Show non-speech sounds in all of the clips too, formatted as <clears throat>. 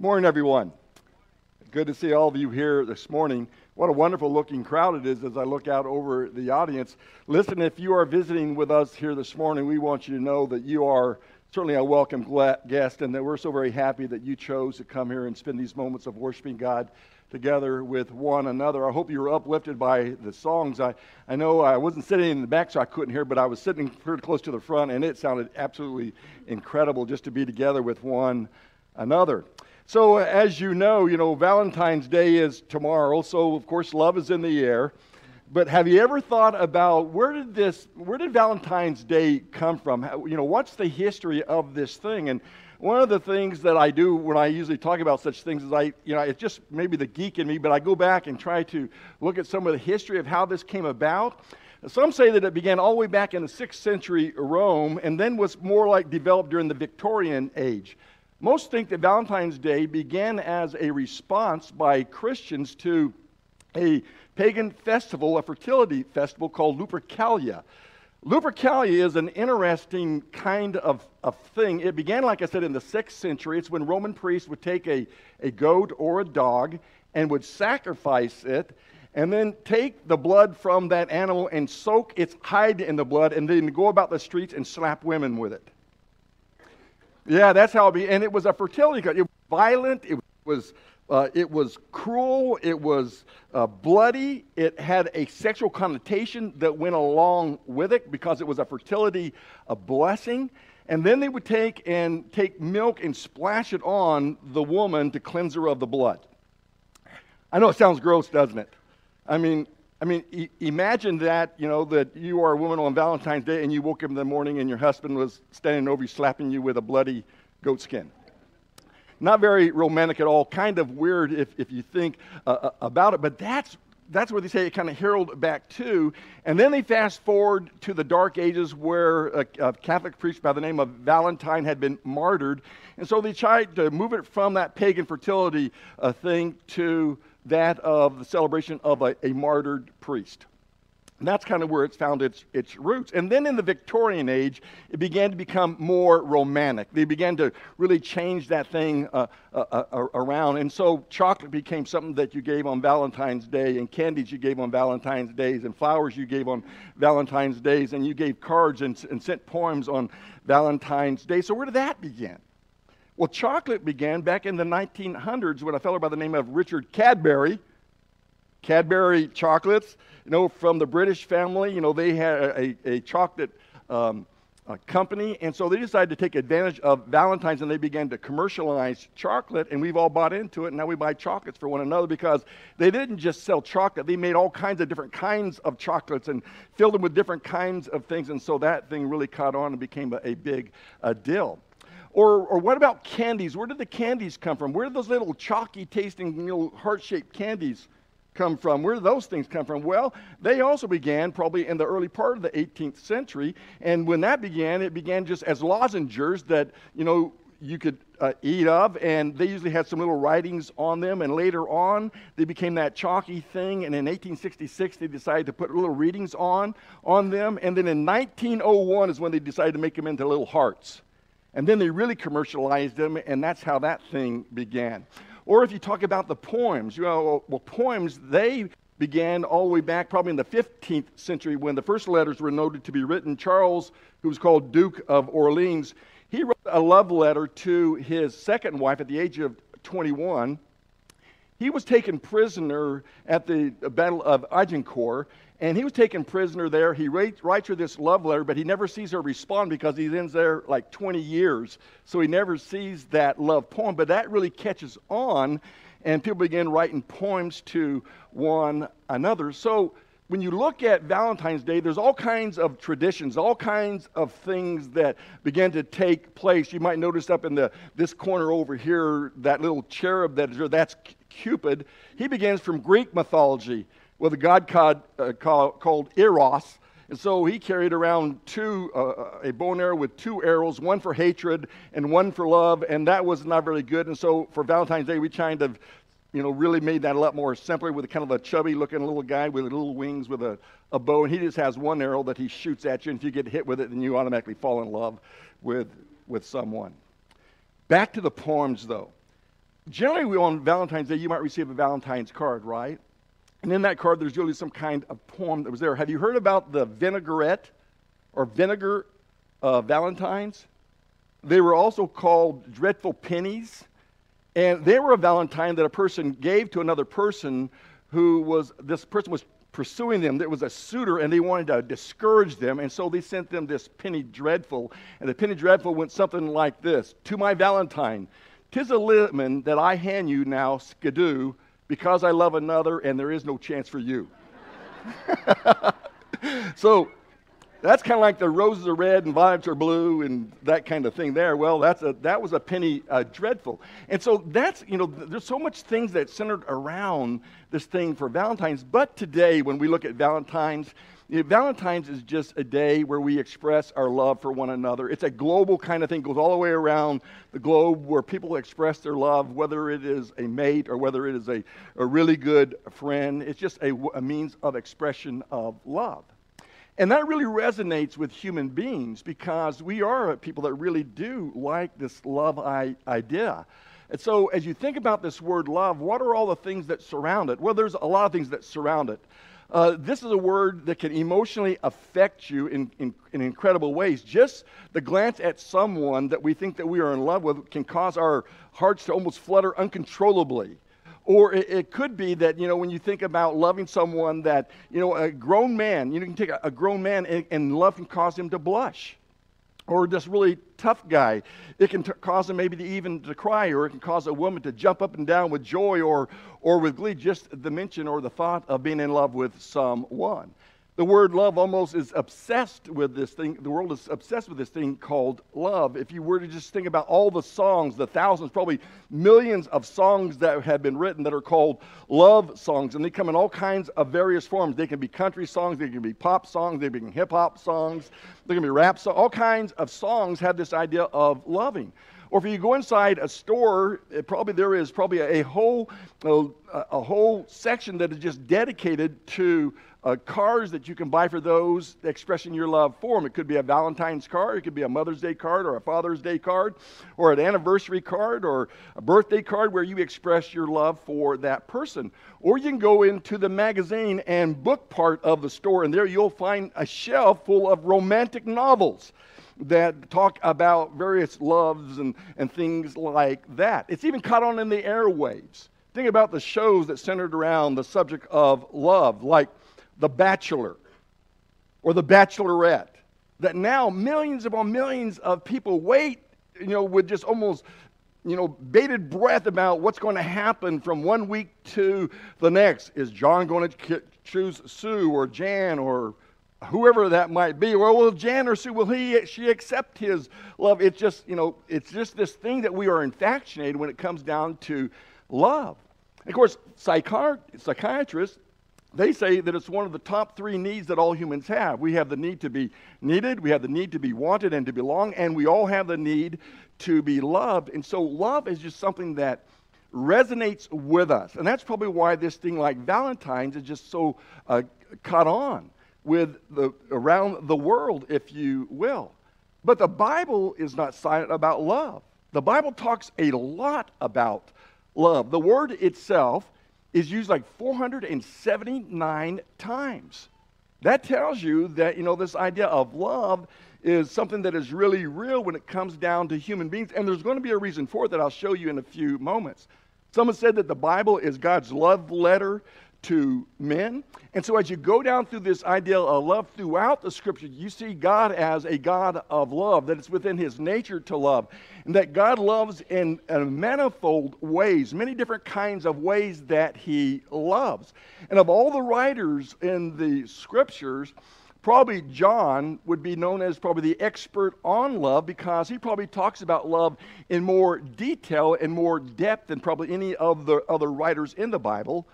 Morning, everyone. Good to see all of you here this morning. What a wonderful looking crowd it is as I look out over the audience. Listen, if you are visiting with us here this morning, we want you to know that you are certainly a welcome guest and that we're so very happy that you chose to come here and spend these moments of worshiping God together with one another. I hope you were uplifted by the songs. I, I know I wasn't sitting in the back, so I couldn't hear, but I was sitting pretty close to the front, and it sounded absolutely incredible just to be together with one another. So, uh, as you know, you know, Valentine's Day is tomorrow, so of course, love is in the air. But have you ever thought about where did this, where did Valentine's Day come from? You know, what's the history of this thing? And one of the things that I do when I usually talk about such things is I, you know, it's just maybe the geek in me, but I go back and try to look at some of the history of how this came about. Some say that it began all the way back in the 6th century Rome and then was more like developed during the Victorian age. Most think that Valentine's Day began as a response by Christians to a pagan festival, a fertility festival called Lupercalia. Lupercalia is an interesting kind of, of thing. It began, like I said, in the 6th century. It's when Roman priests would take a, a goat or a dog and would sacrifice it and then take the blood from that animal and soak its hide in the blood and then go about the streets and slap women with it. Yeah, that's how it be. And it was a fertility cut. It was violent. It was uh, it was cruel. It was uh, bloody. It had a sexual connotation that went along with it because it was a fertility a blessing. And then they would take and take milk and splash it on the woman to cleanse her of the blood. I know it sounds gross, doesn't it? I mean, I mean, e- imagine that, you know, that you are a woman on Valentine's Day and you woke up in the morning and your husband was standing over you slapping you with a bloody goat skin. Not very romantic at all, kind of weird if, if you think uh, uh about it, but that's, that's what they say it kind of heralded back to. And then they fast forward to the Dark Ages where a, a Catholic priest by the name of Valentine had been martyred. And so they tried to move it from that pagan fertility uh, thing to that of the celebration of a, a martyred priest. And that's kind of where it's found its, its roots. And then in the Victorian age, it began to become more romantic. They began to really change that thing uh, uh, uh, around. And so chocolate became something that you gave on Valentine's Day, and candies you gave on Valentine's Days, and flowers you gave on Valentine's Days, and you gave cards and, and sent poems on Valentine's Day. So where did that begin? Well, chocolate began back in the 1900s when a fellow by the name of Richard Cadbury, Cadbury chocolates, you know, from the British family, you know, they had a, a chocolate um, a company, and so they decided to take advantage of Valentine's and they began to commercialize chocolate, and we've all bought into it, and now we buy chocolates for one another because they didn't just sell chocolate, they made all kinds of different kinds of chocolates and filled them with different kinds of things, and so that thing really caught on and became a, a big uh, deal. Or, or what about candies? Where did the candies come from? Where did those little chalky tasting, know, heart shaped candies come from? Where did those things come from? Well, they also began probably in the early part of the 18th century. And when that began, it began just as lozenges that, you know, you could uh, eat of, and they usually had some little writings on them. And later on, they became that chalky thing. And in 1866, they decided to put little readings on on them. And then in 1901 is when they decided to make them into little hearts. And then they really commercialized them, and that's how that thing began. Or if you talk about the poems, you know, well, poems, they began all the way back probably in the 15th century when the first letters were noted to be written. Charles, who was called Duke of Orleans, he wrote a love letter to his second wife at the age of 21. He was taken prisoner at the Battle of Agincourt, and he was taken prisoner there. He writes, writes her this love letter, but he never sees her respond because he's in there like 20 years. So he never sees that love poem. But that really catches on, and people begin writing poems to one another. So when you look at Valentine's Day, there's all kinds of traditions, all kinds of things that begin to take place. You might notice up in the this corner over here, that little cherub that is there, that's Cupid. He begins from Greek mythology with a god called, uh, called Eros. And so he carried around two, uh, uh, a bow and arrow with two arrows, one for hatred and one for love, and that was not very good. And so for Valentine's Day, we kind of, you know, really made that a lot more simpler with kind of a chubby looking little guy with little wings with a, a bow, and he just has one arrow that he shoots at you, and if you get hit with it, then you automatically fall in love with, with someone. Back to the poems, though. generally, on Valentine's Day, you might receive a Valentine's card, right? And in that card, there's usually some kind of poem that was there. Have you heard about the vinaigrette or vinegar uh, Valentines? They were also called dreadful pennies. And they were a Valentine that a person gave to another person who was, this person was pursuing them. There was a suitor and they wanted to discourage them. And so they sent them this penny dreadful. And the penny dreadful went something like this To my Valentine, tis a lemon that I hand you now, skidoo, because I love another and there is no chance for you. <laughs> so that's kind of like the roses are red and violets are blue and that kind of thing there. Well, that's a, that was a penny uh, dreadful. And so that's, you know, there's so much things that centered around this thing for Valentine's. But today, when we look at Valentine's, you know, Valentine's is just a day where we express our love for one another. It's a global kind of thing, goes all the way around the globe where people express their love, whether it is a mate or whether it is a, a really good friend. It's just a, a means of expression of love. And that really resonates with human beings because we are people that really do like this love idea. And so, as you think about this word love, what are all the things that surround it? Well, there's a lot of things that surround it. Uh, this is a word that can emotionally affect you in, in, in, incredible ways. Just the glance at someone that we think that we are in love with can cause our hearts to almost flutter uncontrollably. Or it, it, could be that, you know, when you think about loving someone that, you know, a grown man, you, know, you can take a, a grown man and, and, love can cause him to blush. Or this really tough guy, it can t- cause him maybe to even to cry, or it can cause a woman to jump up and down with joy or, or with glee, just the mention or the thought of being in love with someone. The word love almost is obsessed with this thing. The world is obsessed with this thing called love. If you were to just think about all the songs, the thousands, probably millions of songs that have been written that are called love songs, and they come in all kinds of various forms. They can be country songs, they can be pop songs, they can be hip hop songs, they can be rap songs. All kinds of songs have this idea of loving. Or if you go inside a store, probably there is probably a, whole a, a whole section that is just dedicated to uh, cards that you can buy for those expressing your love for them. It could be a Valentine's card, it could be a Mother's Day card, or a Father's Day card, or an anniversary card, or a birthday card where you express your love for that person. Or you can go into the magazine and book part of the store, and there you'll find a shelf full of romantic novels that talk about various loves and, and things like that. It's even caught on in the airwaves. Think about the shows that centered around the subject of love, like the Bachelor or The Bachelorette, that now millions upon millions of people wait, you know, with just almost, you know, bated breath about what's going to happen from one week to the next. Is John going to choose Sue or Jan or whoever that might be? Well, will Jan or Sue, will he, she accept his love? It's just, you know, it's just this thing that we are infatuated when it comes down to love. Of course, psychiatrists they say that it's one of the top three needs that all humans have. We have the need to be needed, we have the need to be wanted and to belong, and we all have the need to be loved. And so, love is just something that resonates with us. And that's probably why this thing like Valentine's is just so uh, caught on with the, around the world, if you will. But the Bible is not silent about love. The Bible talks a lot about love. The word itself is used like 479 times. That tells you that, you know, this idea of love is something that is really real when it comes down to human beings. And there's going to be a reason for it that I'll show you in a few moments. Someone said that the Bible is God's love letter to men. And so, as you go down through this idea of love throughout the scripture, you see God as a God of love, that it's within his nature to love, and that God loves in, in manifold ways, many different kinds of ways that he loves. And of all the writers in the scriptures, probably John would be known as probably the expert on love because he probably talks about love in more detail and more depth than probably any of the other writers in the Bible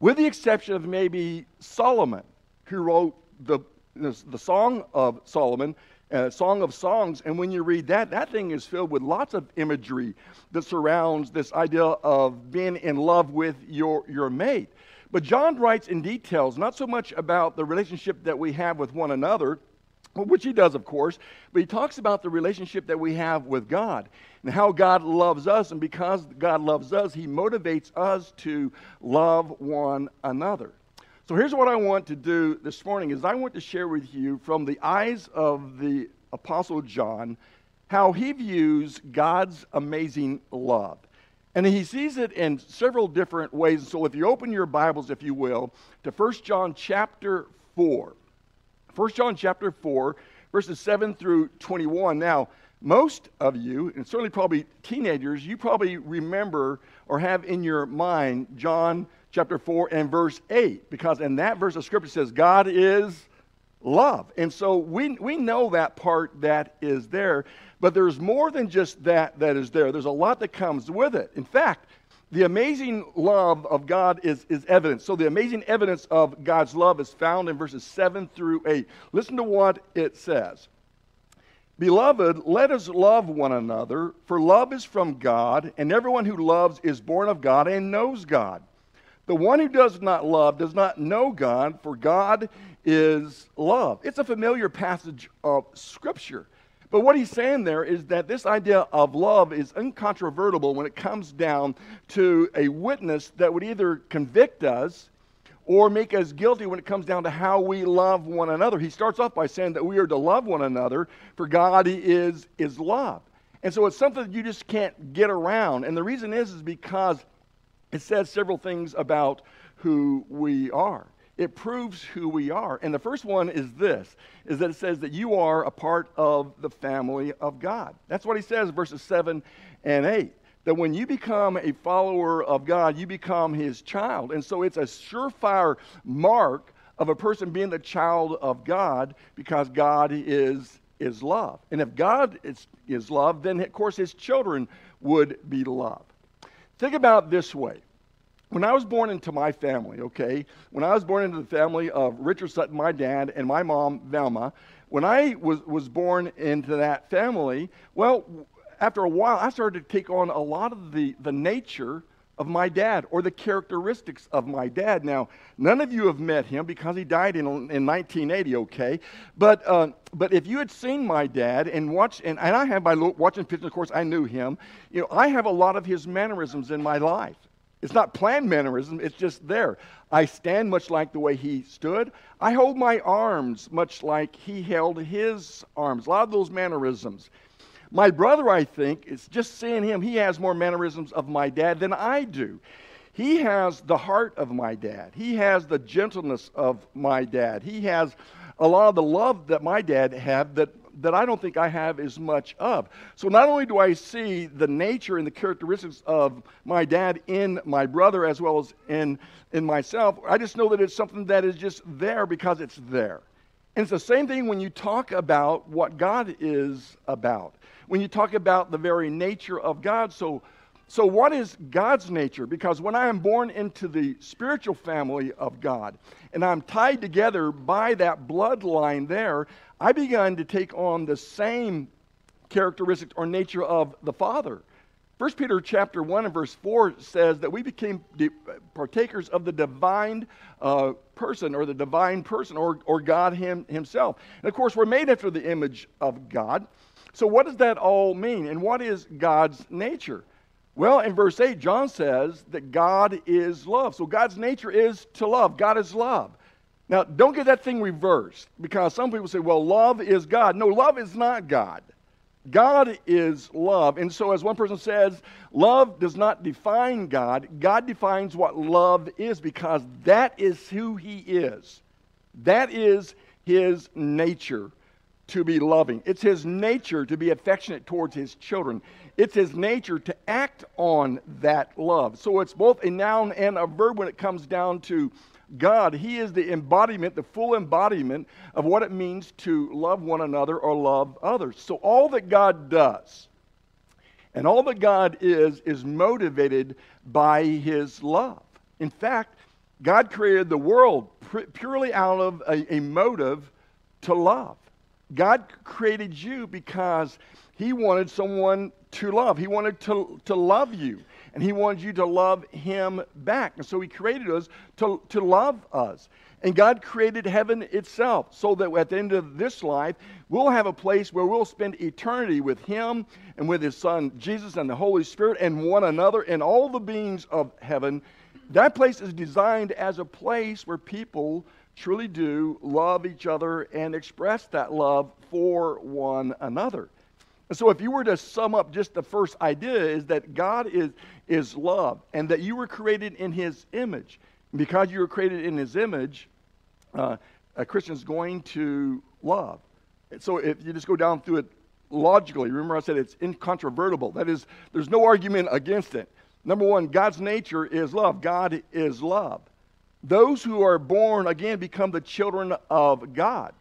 with the exception of maybe Solomon, who wrote the, the, Song of Solomon, uh, Song of Songs. And when you read that, that thing is filled with lots of imagery that surrounds this idea of being in love with your, your mate. But John writes in details, not so much about the relationship that we have with one another, which he does, of course, but he talks about the relationship that we have with God and how God loves us. And because God loves us, he motivates us to love one another. So here's what I want to do this morning is I want to share with you from the eyes of the apostle John how he views God's amazing love. And he sees it in several different ways. So if you open your Bibles, if you will, to 1 John chapter 4. 1 John chapter 4, verses 7 through 21. Now, most of you, and certainly probably teenagers, you probably remember or have in your mind John chapter 4 and verse 8, because in that verse of scripture says, God is love. And so we, we know that part that is there, but there's more than just that that is there. There's a lot that comes with it. In fact, the amazing love of God is, is evidence. So, the amazing evidence of God's love is found in verses 7 through 8. Listen to what it says Beloved, let us love one another, for love is from God, and everyone who loves is born of God and knows God. The one who does not love does not know God, for God is love. It's a familiar passage of Scripture. But what he's saying there is that this idea of love is incontrovertible when it comes down to a witness that would either convict us or make us guilty when it comes down to how we love one another. He starts off by saying that we are to love one another, for God is, is love. And so it's something that you just can't get around. And the reason is, is because it says several things about who we are it proves who we are. And the first one is this is that it says that you are a part of the family of God. That's what he says verses 7 and 8. That when you become a follower of God, you become his child. And so it's a surefire mark of a person being the child of God because God is is love. And if God is, is love, then of course his children would be love. Think about this way when I was born into my family, okay, when I was born into the family of Richard Sutton, my dad, and my mom, Velma, when I was, was born into that family, well, after a while, I started to take on a lot of the, the nature of my dad or the characteristics of my dad. Now, none of you have met him because he died in, in 1980, okay? But, uh, but if you had seen my dad and watched, and, and I have by watching pictures, of course, I knew him, you know, I have a lot of his mannerisms in my life. It's not planned mannerism, it's just there. I stand much like the way he stood. I hold my arms much like he held his arms. A lot of those mannerisms. My brother, I think, is just seeing him, he has more mannerisms of my dad than I do. He has the heart of my dad. He has the gentleness of my dad. He has a lot of the love that my dad had that that I don't think I have as much of. So not only do I see the nature and the characteristics of my dad in my brother as well as in, in myself, I just know that it's something that is just there because it's there. And it's the same thing when you talk about what God is about. When you talk about the very nature of God. So so, what is God's nature? Because when I am born into the spiritual family of God and I'm tied together by that bloodline there, I began to take on the same characteristics or nature of the Father. 1 Peter chapter 1 and verse 4 says that we became partakers of the divine uh, person or the divine person or, or God him, himself. And of course, we're made after the image of God. So, what does that all mean? And what is God's nature? Well, in verse 8, John says that God is love. So God's nature is to love. God is love. Now, don't get that thing reversed because some people say, well, love is God. No, love is not God. God is love. And so, as one person says, love does not define God. God defines what love is because that is who He is. That is His nature to be loving. It's His nature to be affectionate towards His children. It's his nature to act on that love. So it's both a noun and a verb when it comes down to God. He is the embodiment, the full embodiment of what it means to love one another or love others. So all that God does and all that God is, is motivated by his love. In fact, God created the world purely out of a, a motive to love. God created you because he wanted someone to love. He wanted to, to love you, and He wanted you to love Him back. And so He created us to, to love us. And God created heaven itself so that at the end of this life, we'll have a place where we'll spend eternity with Him and with His Son Jesus and the Holy Spirit and one another and all the beings of heaven. That place is designed as a place where people truly do love each other and express that love for one another. So, if you were to sum up just the first idea, is that God is, is love and that you were created in His image. Because you were created in His image, uh, a Christian is going to love. So, if you just go down through it logically, remember I said it's incontrovertible. That is, there's no argument against it. Number one, God's nature is love. God is love. Those who are born again become the children of God.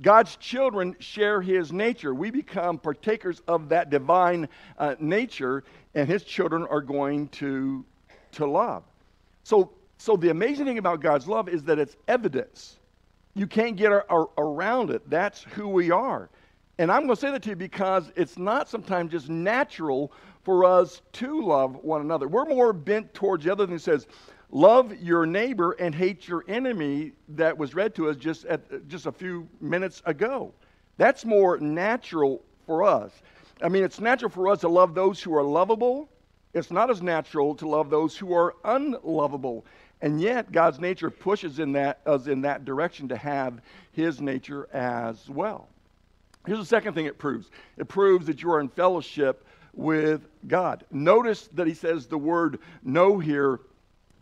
God's children share his nature. We become partakers of that divine uh, nature, and his children are going to, to love. So, so, the amazing thing about God's love is that it's evidence. You can't get around it. That's who we are. And I'm going to say that to you because it's not sometimes just natural for us to love one another. We're more bent towards the other thing says, Love your neighbor and hate your enemy, that was read to us just, at, just a few minutes ago. That's more natural for us. I mean, it's natural for us to love those who are lovable. It's not as natural to love those who are unlovable. And yet, God's nature pushes in that, us in that direction to have His nature as well. Here's the second thing it proves it proves that you are in fellowship with God. Notice that He says the word know here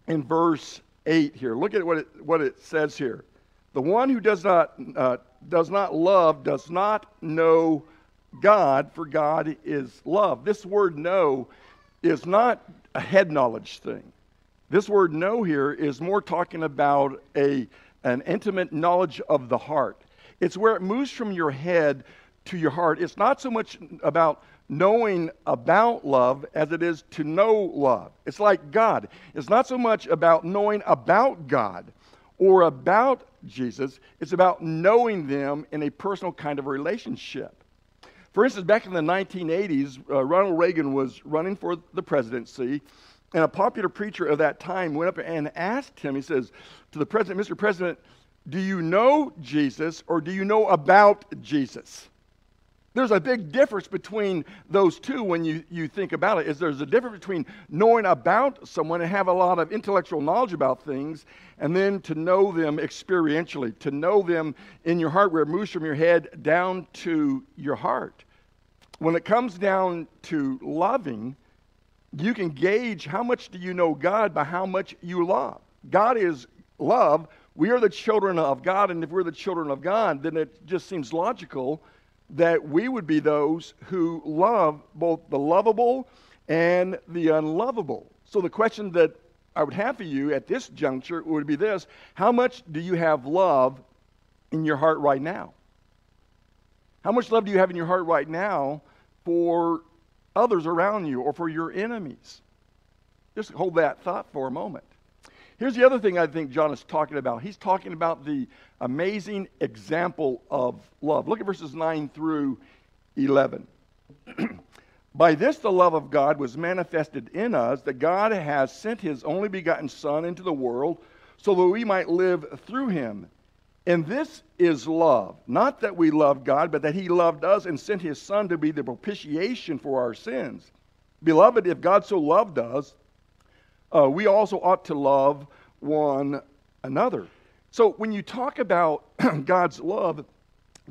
in verse 8 here. Look at what it, what it says here. The one who does not, uh, does not love does not know God, for God is love. This word know is not a head knowledge thing. This word know here is more talking about a, an intimate knowledge of the heart. It's where it moves from your head to your heart. It's not so much about knowing about love as it is to know love. It's like God. It's not so much about knowing about God or about Jesus, it's about knowing them in a personal kind of relationship. For instance, back in the 1980s, uh, Ronald Reagan was running for the presidency, and a popular preacher of that time went up and asked him, he says, to the president, Mr. President, do you know Jesus or do you know about Jesus? There's a big difference between those two when you, you think about it. Is there's a difference between knowing about someone and have a lot of intellectual knowledge about things, and then to know them experientially, to know them in your heart, where it moves from your head down to your heart. When it comes down to loving, you can gauge how much do you know God by how much you love. God is love. We are the children of God, and if we're the children of God, then it just seems logical that we would be those who love both the lovable and the unlovable. So the question that I would have for you at this juncture would be this How much do you have love in your heart right now? How much love do you have in your heart right now for others around you or for your enemies? Just hold that thought for a moment. Here's the other thing I think John is talking about. He's talking about the amazing example of love. Look at verses 9 through 11. <clears throat> By this, the love of God was manifested in us, that God has sent his only begotten Son into the world so that we might live through him. And this is love. Not that we love God, but that he loved us and sent his Son to be the propitiation for our sins. Beloved, if God so loved us, uh, we also ought to love one another. So when you talk about <clears throat> God's love,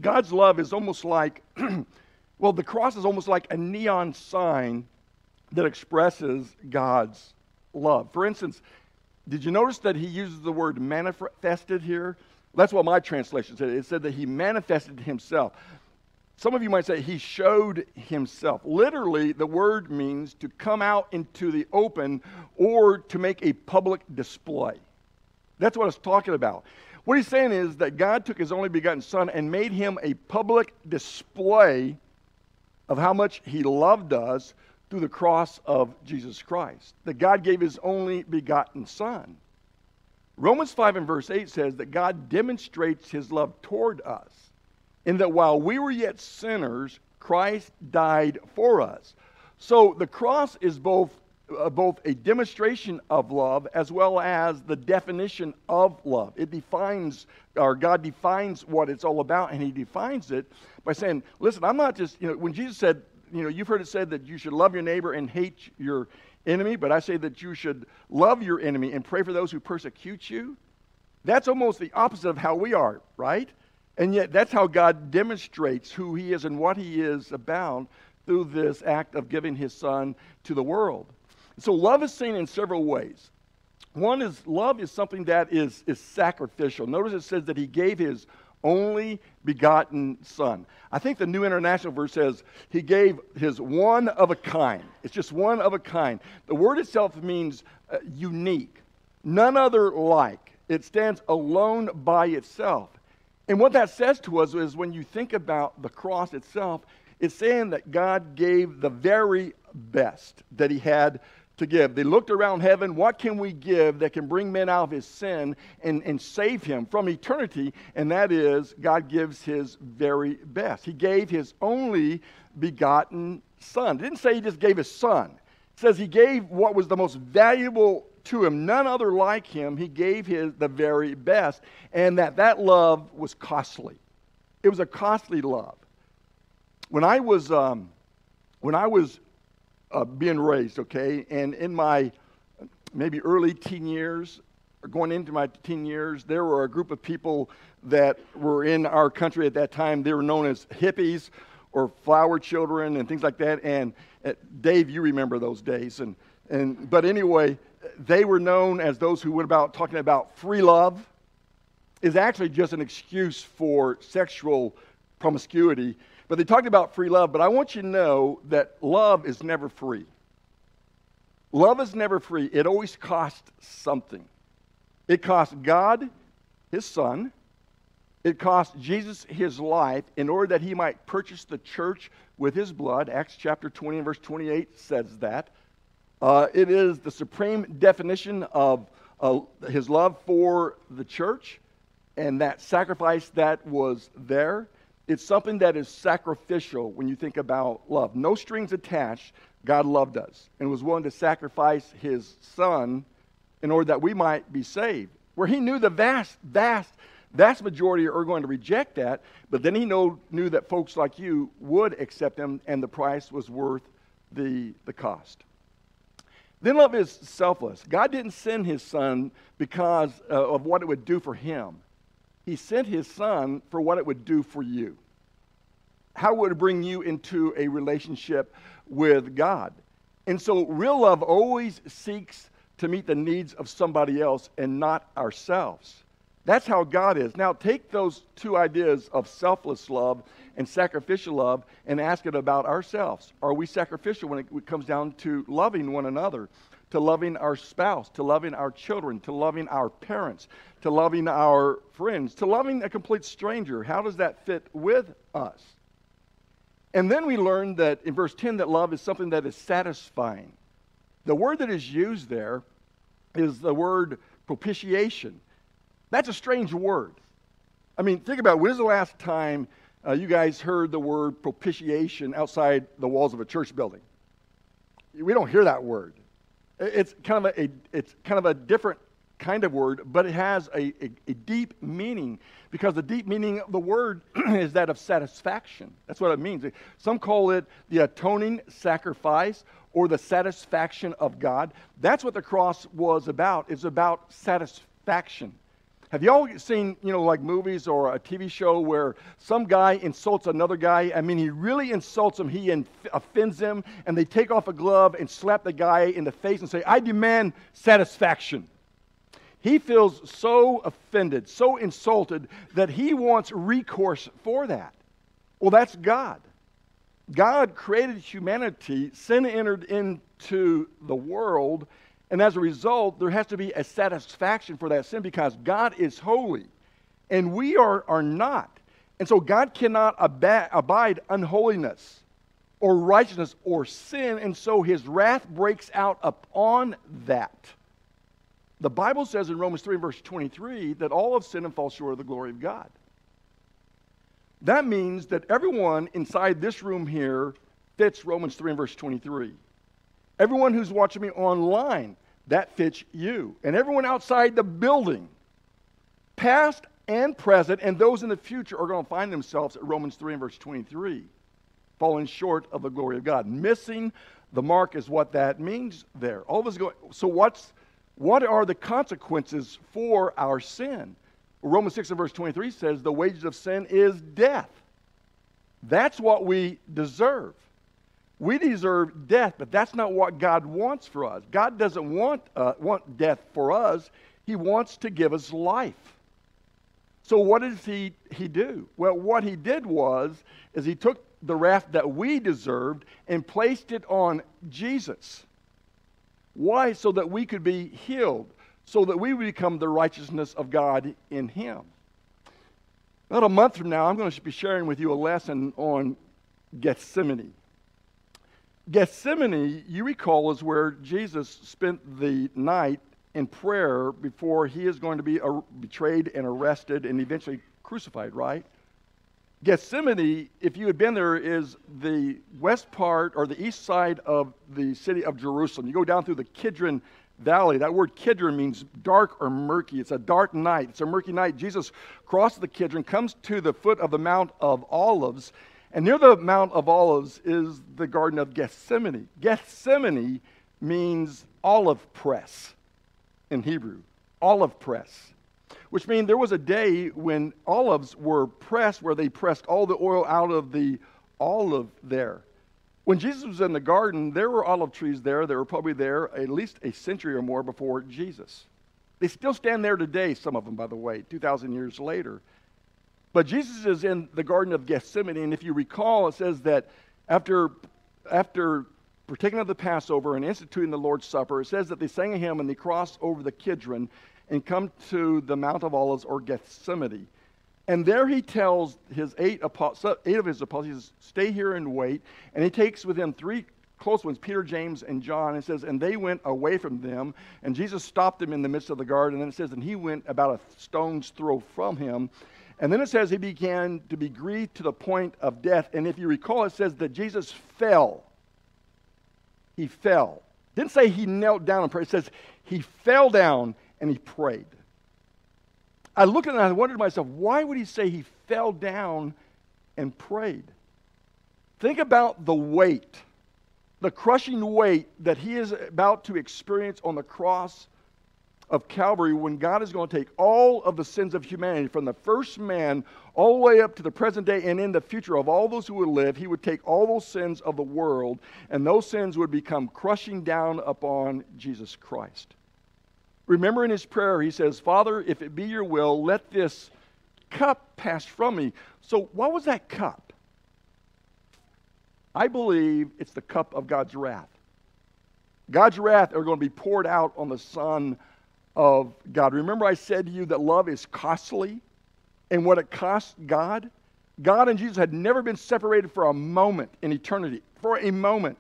God's love is almost like, <clears throat> well, the cross is almost like a neon sign that expresses God's love. For instance, did you notice that he uses the word manifested here? That's what my translation said. It said that he manifested himself. Some of you might say he showed himself. Literally, the word means to come out into the open or to make a public display. That's what it's talking about. What he's saying is that God took his only begotten Son and made him a public display of how much he loved us through the cross of Jesus Christ. That God gave his only begotten Son. Romans 5 and verse 8 says that God demonstrates his love toward us in that while we were yet sinners, Christ died for us. So the cross is both uh, both a demonstration of love as well as the definition of love. It defines, or God defines what it's all about, and He defines it by saying, listen, I'm not just, you know, when Jesus said, you know, you've heard it said that you should love your neighbor and hate your enemy, but I say that you should love your enemy and pray for those who persecute you. That's almost the opposite of how we are, right? And yet, that's how God demonstrates who He is and what He is about through this act of giving His Son to the world. So, love is seen in several ways. One is love is something that is, is sacrificial. Notice it says that He gave His only begotten Son. I think the New International Verse says He gave His one of a kind. It's just one of a kind. The word itself means uh, unique, none other like. It stands alone by itself. And what that says to us is when you think about the cross itself, it's saying that God gave the very best that He had to give. They looked around heaven, what can we give that can bring men out of his sin and, and save him from eternity? And that is, God gives his very best. He gave his only begotten son. It didn't say he just gave his son. It says he gave what was the most valuable to him, none other like him. He gave his the very best, and that that love was costly. It was a costly love. When I was um, when I was uh, being raised, okay, and in my maybe early teen years, going into my teen years, there were a group of people that were in our country at that time. They were known as hippies or flower children and things like that. And uh, Dave, you remember those days. And, and, but anyway, they were known as those who went about talking about free love is actually just an excuse for sexual promiscuity. But they talked about free love, but I want you to know that love is never free. Love is never free. It always costs something. It cost God his son. It cost Jesus his life in order that he might purchase the church with his blood. Acts chapter 20 and verse 28 says that. Uh, it is the supreme definition of uh, his love for the church and that sacrifice that was there. It's something that is sacrificial when you think about love. No strings attached. God loved us and was willing to sacrifice his son in order that we might be saved. Where he knew the vast, vast, vast majority are going to reject that, but then he know, knew that folks like you would accept him and the price was worth the, the cost. Then love is selfless. God didn't send his son because uh, of what it would do for him. He sent his son for what it would do for you. How would it bring you into a relationship with God? And so, real love always seeks to meet the needs of somebody else and not ourselves. That's how God is. Now, take those two ideas of selfless love and sacrificial love and ask it about ourselves. Are we sacrificial when it comes down to loving one another, to loving our spouse, to loving our children, to loving our parents, to loving our friends, to loving a complete stranger? How does that fit with us? And then we learn that in verse 10 that love is something that is satisfying. The word that is used there is the word propitiation. That's a strange word. I mean, think about it. when is the last time uh, you guys heard the word propitiation outside the walls of a church building. We don't hear that word. It's kind of a, it's kind of a different kind of word, but it has a, a, a, deep meaning because the deep meaning of the word <clears throat> is that of satisfaction. That's what it means. Some call it the atoning sacrifice or the satisfaction of God. That's what the cross was about. It's about satisfaction. Have y'all seen, you know, like movies or a TV show where some guy insults another guy? I mean, he really insults him, he offends him, and they take off a glove and slap the guy in the face and say, I demand satisfaction. He feels so offended, so insulted, that he wants recourse for that. Well, that's God. God created humanity, sin entered into the world and as a result, there has to be a satisfaction for that sin because God is holy and we are, are not. And so God cannot ab- abide unholiness or righteousness or sin, and so his wrath breaks out upon that. The Bible says in Romans 3, verse 23, that all have sinned and fall short of the glory of God. That means that everyone inside this room here fits Romans 3 and verse 23. Everyone who's watching me online, that fits you. And everyone outside the building, past and present, and those in the future are going to find themselves at Romans 3 and verse 23, falling short of the glory of God. Missing the mark is what that means there. All of us go, so what's, what are the consequences for our sin? Romans 6 and verse 23 says the wages of sin is death. That's what we deserve. We deserve death, but that's not what God wants for us. God doesn't want, uh, want death for us, He wants to give us life. So what does he, he do? Well, what he did was is he took the wrath that we deserved and placed it on Jesus. Why? So that we could be healed, so that we would become the righteousness of God in him. About a month from now, I'm going to be sharing with you a lesson on Gethsemane. Gethsemane, you recall, is where Jesus spent the night in prayer before he is going to be betrayed and arrested and eventually crucified, right? Gethsemane, if you had been there, is the west part or the east side of the city of Jerusalem. You go down through the Kidron Valley. That word Kidron means dark or murky. It's a dark night. It's a murky night. Jesus crosses the Kidron, comes to the foot of the Mount of Olives, and near the Mount of Olives is the Garden of Gethsemane. Gethsemane means olive press in Hebrew, olive press, which means there was a day when olives were pressed where they pressed all the oil out of the olive there. When Jesus was in the garden, there were olive trees there that were probably there at least a century or more before Jesus. They still stand there today, some of them, by the way, 2,000 years later. But Jesus is in the Garden of Gethsemane, and if you recall, it says that after, after partaking of the Passover and instituting the Lord's Supper, it says that they sang a hymn and they crossed over the Kidron and come to the Mount of Olives or Gethsemane. And there he tells his eight, apostles, eight of his apostles, he says, stay here and wait. And he takes with him three close ones, Peter, James, and John, and says, and they went away from them. And Jesus stopped them in the midst of the garden. And it says, and he went about a stone's throw from him. And then it says he began to be grieved to the point of death. And if you recall, it says that Jesus fell he fell. Didn't say he knelt down and prayed. It says he fell down and he prayed. I looked at it and I wondered to myself, why would he say he fell down and prayed? Think about the weight, the crushing weight that he is about to experience on the cross of Calvary when God is going to take all of the sins of humanity from the first man all the way up to the present day and in the future of all those who would live, he would take all those sins of the world and those sins would become crushing down upon Jesus Christ. Remember in his prayer, he says, Father, if it be your will, let this cup pass from me. So, what was that cup? I believe it's the cup of God's wrath. God's wrath are going to be poured out on the Son of God. Remember, I said to you that love is costly and what it cost God? God and Jesus had never been separated for a moment in eternity, for a moment.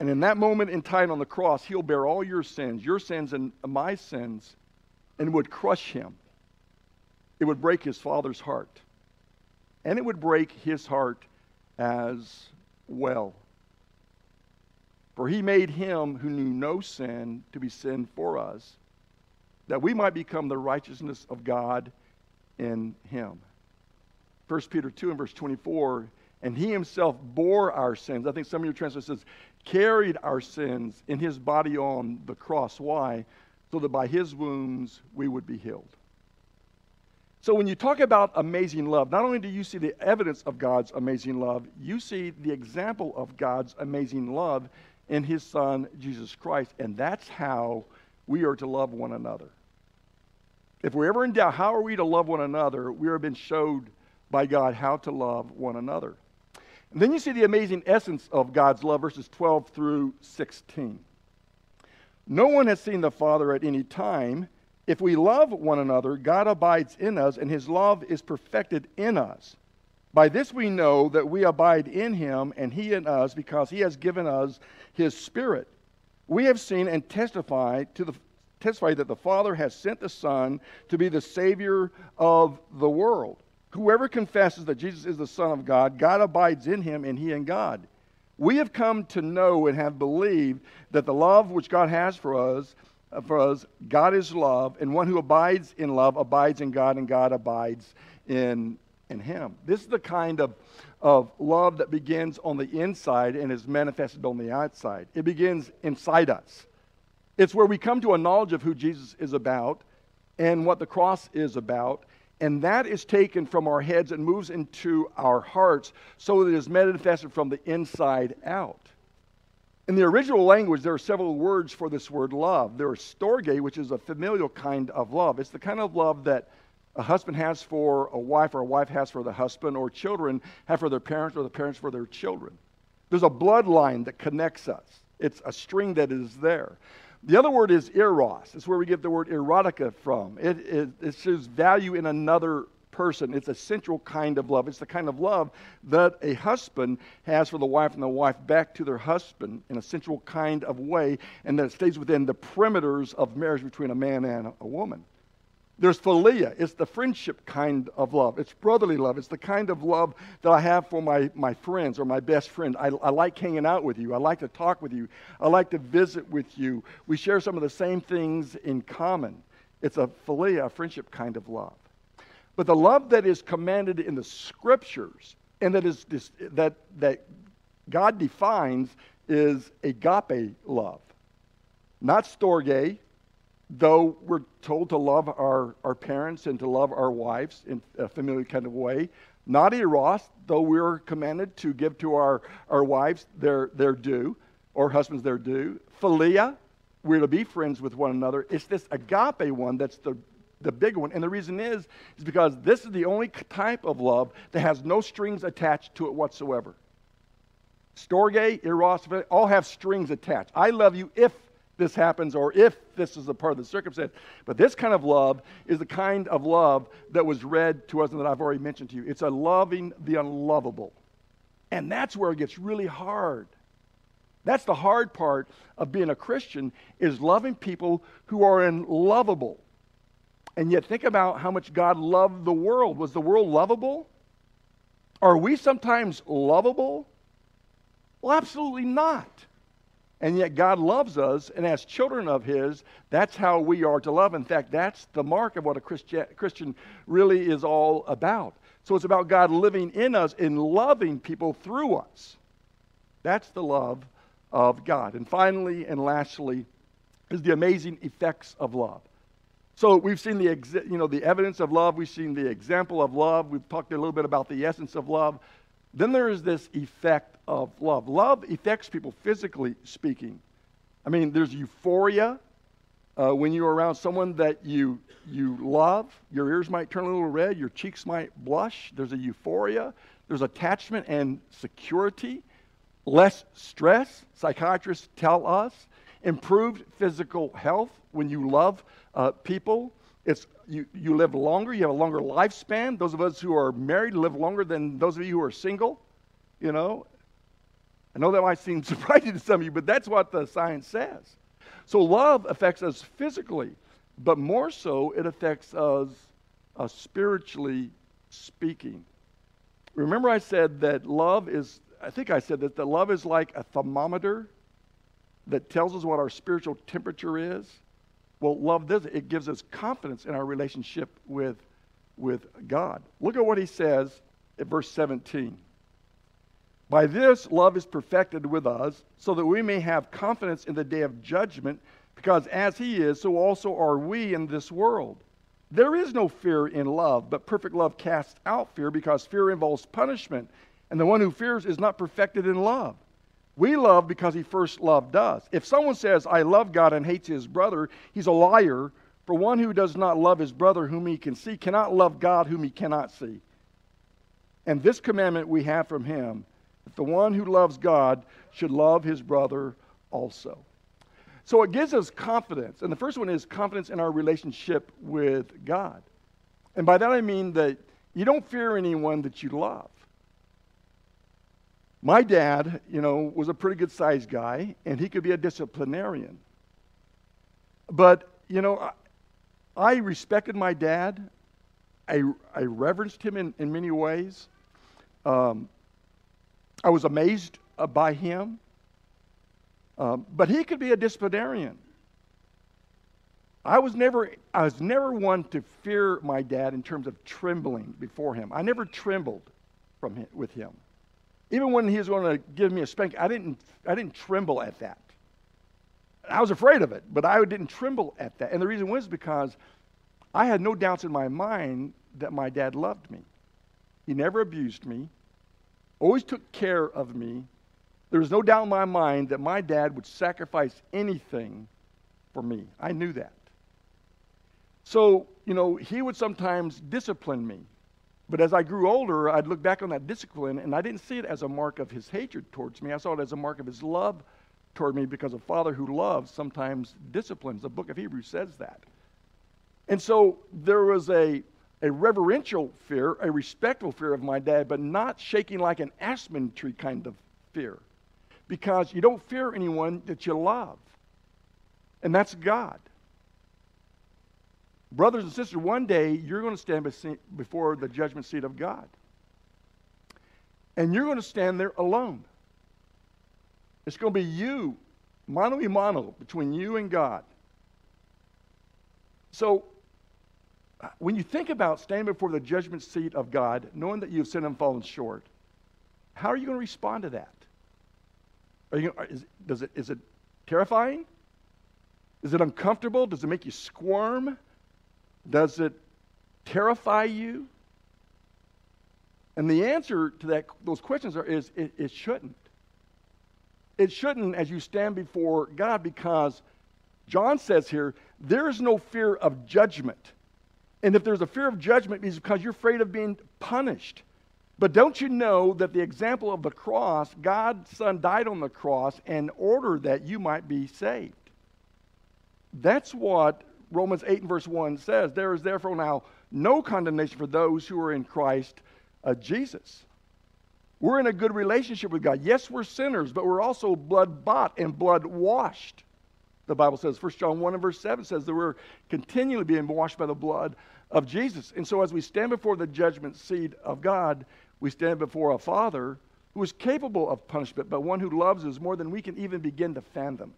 And in that moment in time on the cross, He'll bear all your sins, your sins and my sins, and would crush Him. It would break His Father's heart. And it would break His heart as well. For He made Him who knew no sin to be sin for us that we might become the righteousness of God in him. 1 Peter 2 and verse 24, and he himself bore our sins. I think some of your translations says, carried our sins in his body on the cross. Why? So that by his wounds we would be healed. So when you talk about amazing love, not only do you see the evidence of God's amazing love, you see the example of God's amazing love in his son, Jesus Christ. And that's how we are to love one another. If we're ever in doubt, how are we to love one another? We have been showed by God how to love one another. And then you see the amazing essence of God's love, verses 12 through 16. No one has seen the Father at any time. If we love one another, God abides in us, and his love is perfected in us. By this we know that we abide in him, and he in us, because he has given us his Spirit. We have seen and testify to the testify that the Father has sent the Son to be the Savior of the world. Whoever confesses that Jesus is the Son of God, God abides in him and he in God. We have come to know and have believed that the love which God has for us, uh, for us, God is love, and one who abides in love abides in God, and God abides in, in him. This is the kind of, of love that begins on the inside and is manifested on the outside. It begins inside us. It's where we come to a knowledge of who Jesus is about and what the cross is about. And that is taken from our heads and moves into our hearts so that it is manifested from the inside out. In the original language, there are several words for this word love. There is storge, which is a familial kind of love. It's the kind of love that a husband has for a wife, or a wife has for the husband, or children have for their parents, or the parents for their children. There's a bloodline that connects us, it's a string that is there. The other word is eros. It's where we get the word erotica from. It, it, it shows value in another person. It's a central kind of love. It's the kind of love that a husband has for the wife and the wife back to their husband in a central kind of way, and that it stays within the perimeters of marriage between a man and a woman. There's philia. It's the friendship kind of love. It's brotherly love. It's the kind of love that I have for my, my friends or my best friend. I, I like hanging out with you. I like to talk with you. I like to visit with you. We share some of the same things in common. It's a philia, a friendship kind of love. But the love that is commanded in the scriptures and that is that, that God defines is agape love. Not storge, though we're told to love our, our parents and to love our wives in a familiar kind of way, not eros, though we're commanded to give to our, our wives their, their due, or husbands their due. Philia, we're to be friends with one another. It's this agape one that's the, the big one. And the reason is, is because this is the only type of love that has no strings attached to it whatsoever. Storge, eros, all have strings attached. I love you if this happens or if this is a part of the circumstance. But this kind of love is the kind of love that was read to us and that I've already mentioned to you. It's a loving the unlovable. And that's where it gets really hard. That's the hard part of being a Christian is loving people who are unlovable. And yet think about how much God loved the world. Was the world lovable? Are we sometimes lovable? Well, absolutely not. And yet God loves us, and as children of His, that's how we are to love. In fact, that's the mark of what a Christian really is all about. So it's about God living in us and loving people through us. That's the love of God. And finally and lastly is the amazing effects of love. So we've seen the, you know, the evidence of love. We've seen the example of love. We've talked a little bit about the essence of love. Then there is this effect of love. Love affects people physically speaking. I mean, there's euphoria uh, when you're around someone that you you love. Your ears might turn a little red. Your cheeks might blush. There's a euphoria. There's attachment and security. Less stress. Psychiatrists tell us. Improved physical health when you love uh, people. It's you, you live longer, you have a longer lifespan. Those of us who are married live longer than those of you who are single. You know, I know that might seem <laughs> surprising to some of you, but that's what the science says. So love affects us physically, but more so, it affects us uh, spiritually speaking. Remember, I said that love is, I think I said that the love is like a thermometer that tells us what our spiritual temperature is. Well, love does it. It gives us confidence in our relationship with, with God. Look at what he says at verse 17. By this, love is perfected with us, so that we may have confidence in the day of judgment, because as he is, so also are we in this world. There is no fear in love, but perfect love casts out fear, because fear involves punishment, and the one who fears is not perfected in love. We love because he first loved us. If someone says, I love God and hates his brother, he's a liar. For one who does not love his brother whom he can see cannot love God whom he cannot see. And this commandment we have from him that the one who loves God should love his brother also. So it gives us confidence. And the first one is confidence in our relationship with God. And by that I mean that you don't fear anyone that you love. My dad, you know, was a pretty good sized guy, and he could be a disciplinarian. But, you know, I, respected my dad. I, I reverenced him in, in many ways. Um, I was amazed uh, by him. Um, but he could be a disciplinarian. I was never I was never one to fear my dad in terms of trembling before him. I never trembled from him, with him. Even when he was going to give me a spank, I didn't I didn't tremble at that. I was afraid of it, but I didn't tremble at that. And the reason was because I had no doubts in my mind that my dad loved me. He never abused me, always took care of me. There was no doubt in my mind that my dad would sacrifice anything for me. I knew that. So, you know, he would sometimes discipline me. But as I grew older, I'd look back on that discipline and I didn't see it as a mark of his hatred towards me. I saw it as a mark of his love toward me because a father who loves sometimes disciplines. The book of Hebrews says that. And so there was a, a reverential fear, a respectful fear of my dad, but not shaking like an aspen tree kind of fear. Because you don't fear anyone that you love. And that's God. Brothers and sisters, one day you're going to stand before the judgment seat of God. And you're going to stand there alone. It's going to be you, mano y mano, between you and God. So, when you think about standing before the judgment seat of God, knowing that you've sinned and fallen short, how are you going to respond to that? Are you, is, does it, is it terrifying? Is it uncomfortable? Does it make you squirm? Does it terrify you? And the answer to that, those questions are, is it, it shouldn't. It shouldn't as you stand before God because John says here, there is no fear of judgment. And if there's a fear of judgment, it's because you're afraid of being punished. But don't you know that the example of the cross, God's Son died on the cross in order that you might be saved? That's what Romans 8 and verse 1 says. There is therefore now no condemnation for those who are in Christ uh, Jesus. We're in a good relationship with God. Yes, we're sinners, but we're also blood bought and blood washed. The Bible says, 1 John 1 and verse 7 says that we're continually being washed by the blood of Jesus. And so as we stand before the judgment seat of God, we stand before a Father who is capable of punishment, but one who loves us more than we can even begin to fathom.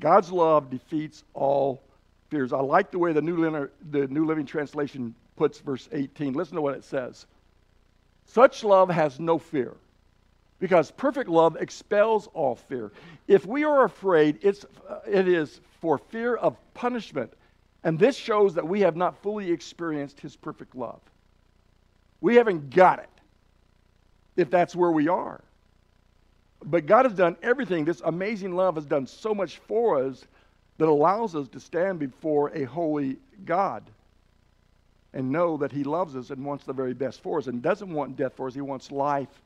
God's love defeats all fears. I like the way the New, the New Living Translation puts verse 18. Listen to what it says. Such love has no fear because perfect love expels all fear. If we are afraid, it's, uh, it is for fear of punishment. And this shows that we have not fully experienced his perfect love. We haven't got it if that's where we are. But God has done everything. This amazing love has done so much for us that allows us to stand before a holy God and know that He loves us and wants the very best for us and doesn't want death for us. He wants life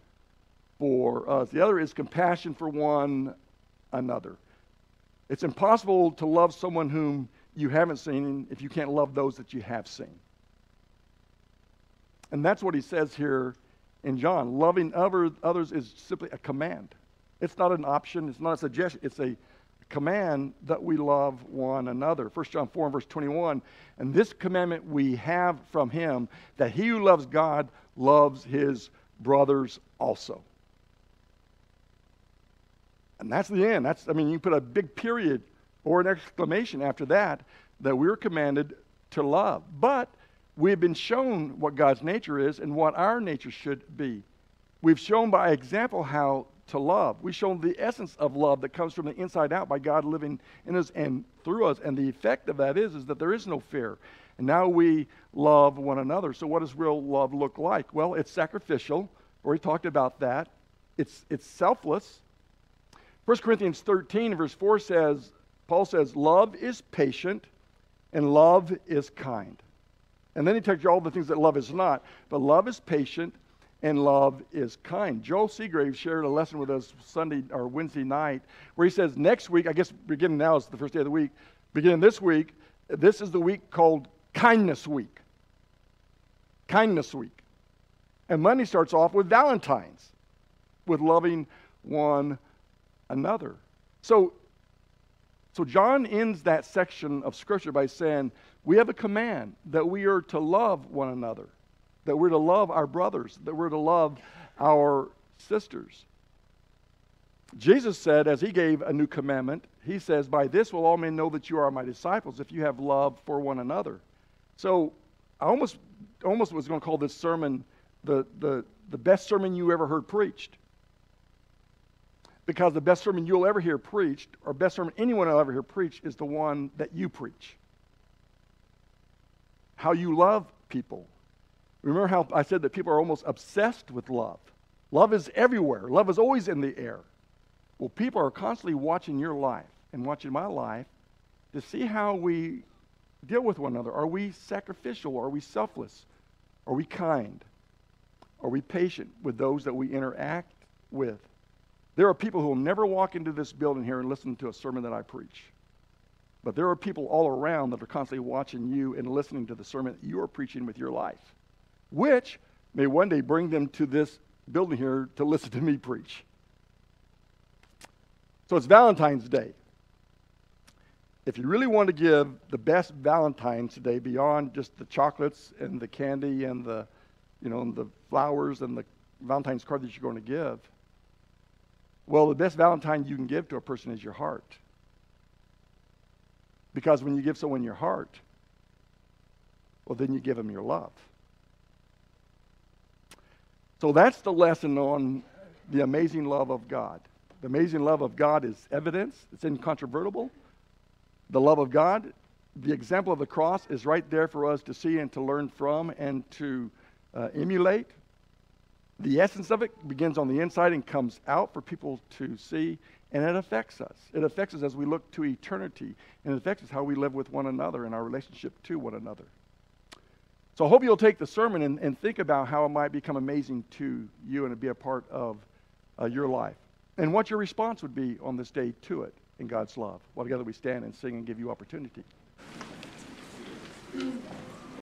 for us. The other is compassion for one another. It's impossible to love someone whom you haven't seen if you can't love those that you have seen. And that's what he says here in John. Loving other, others is simply a command. It's not an option, it's not a suggestion, it's a command that we love one another. 1 John 4 and verse 21. And this commandment we have from him that he who loves God loves his brothers also. And that's the end. That's I mean you put a big period or an exclamation after that that we're commanded to love. But we've been shown what God's nature is and what our nature should be. We've shown by example how to love. We've shown the essence of love that comes from the inside out by God living in us and through us. And the effect of that is, is that there is no fear. And now we love one another. So what does real love look like? Well, it's sacrificial. We talked about that. It's, it's selfless. 1 Corinthians 13, verse 4 says, Paul says, love is patient and love is kind. And then he tells you all the things that love is not. But love is patient and love is kind. Joel Seagrave shared a lesson with us Sunday or Wednesday night where he says next week, I guess beginning now is the first day of the week, beginning this week, this is the week called Kindness Week. Kindness Week. And Monday starts off with Valentine's, with loving one another. So, so John ends that section of Scripture by saying, We have a command that we are to love one another that we're to love our brothers, that we're to love our sisters. Jesus said, as he gave a new commandment, he says, By this will all men know that you are my disciples if you have love for one another. So I almost, almost was going to call this sermon the, the, the best sermon you ever heard preached. Because the best sermon you'll ever hear preached, or best sermon anyone will ever hear preached, is the one that you preach. How you love people. Remember how I said that people are almost obsessed with love? Love is everywhere, love is always in the air. Well, people are constantly watching your life and watching my life to see how we deal with one another. Are we sacrificial? Are we selfless? Are we kind? Are we patient with those that we interact with? There are people who will never walk into this building here and listen to a sermon that I preach. But there are people all around that are constantly watching you and listening to the sermon that you are preaching with your life, which may one day bring them to this building here to listen to me preach. So it's Valentine's Day. If you really want to give the best Valentine's Day beyond just the chocolates and the candy and the, you know, and the flowers and the Valentine's card that you're going to give, well, the best Valentine you can give to a person is your heart. Because when you give someone your heart, well, then you give them your love. So that's the lesson on the amazing love of God. The amazing love of God is evidence, it's incontrovertible. The love of God, the example of the cross, is right there for us to see and to learn from and to uh, emulate. The essence of it begins on the inside and comes out for people to see, and it affects us. It affects us as we look to eternity, and it affects us how we live with one another and our relationship to one another. So I hope you'll take the sermon and, and think about how it might become amazing to you and be a part of uh, your life and what your response would be on this day to it in God's love. While together we stand and sing and give you opportunity.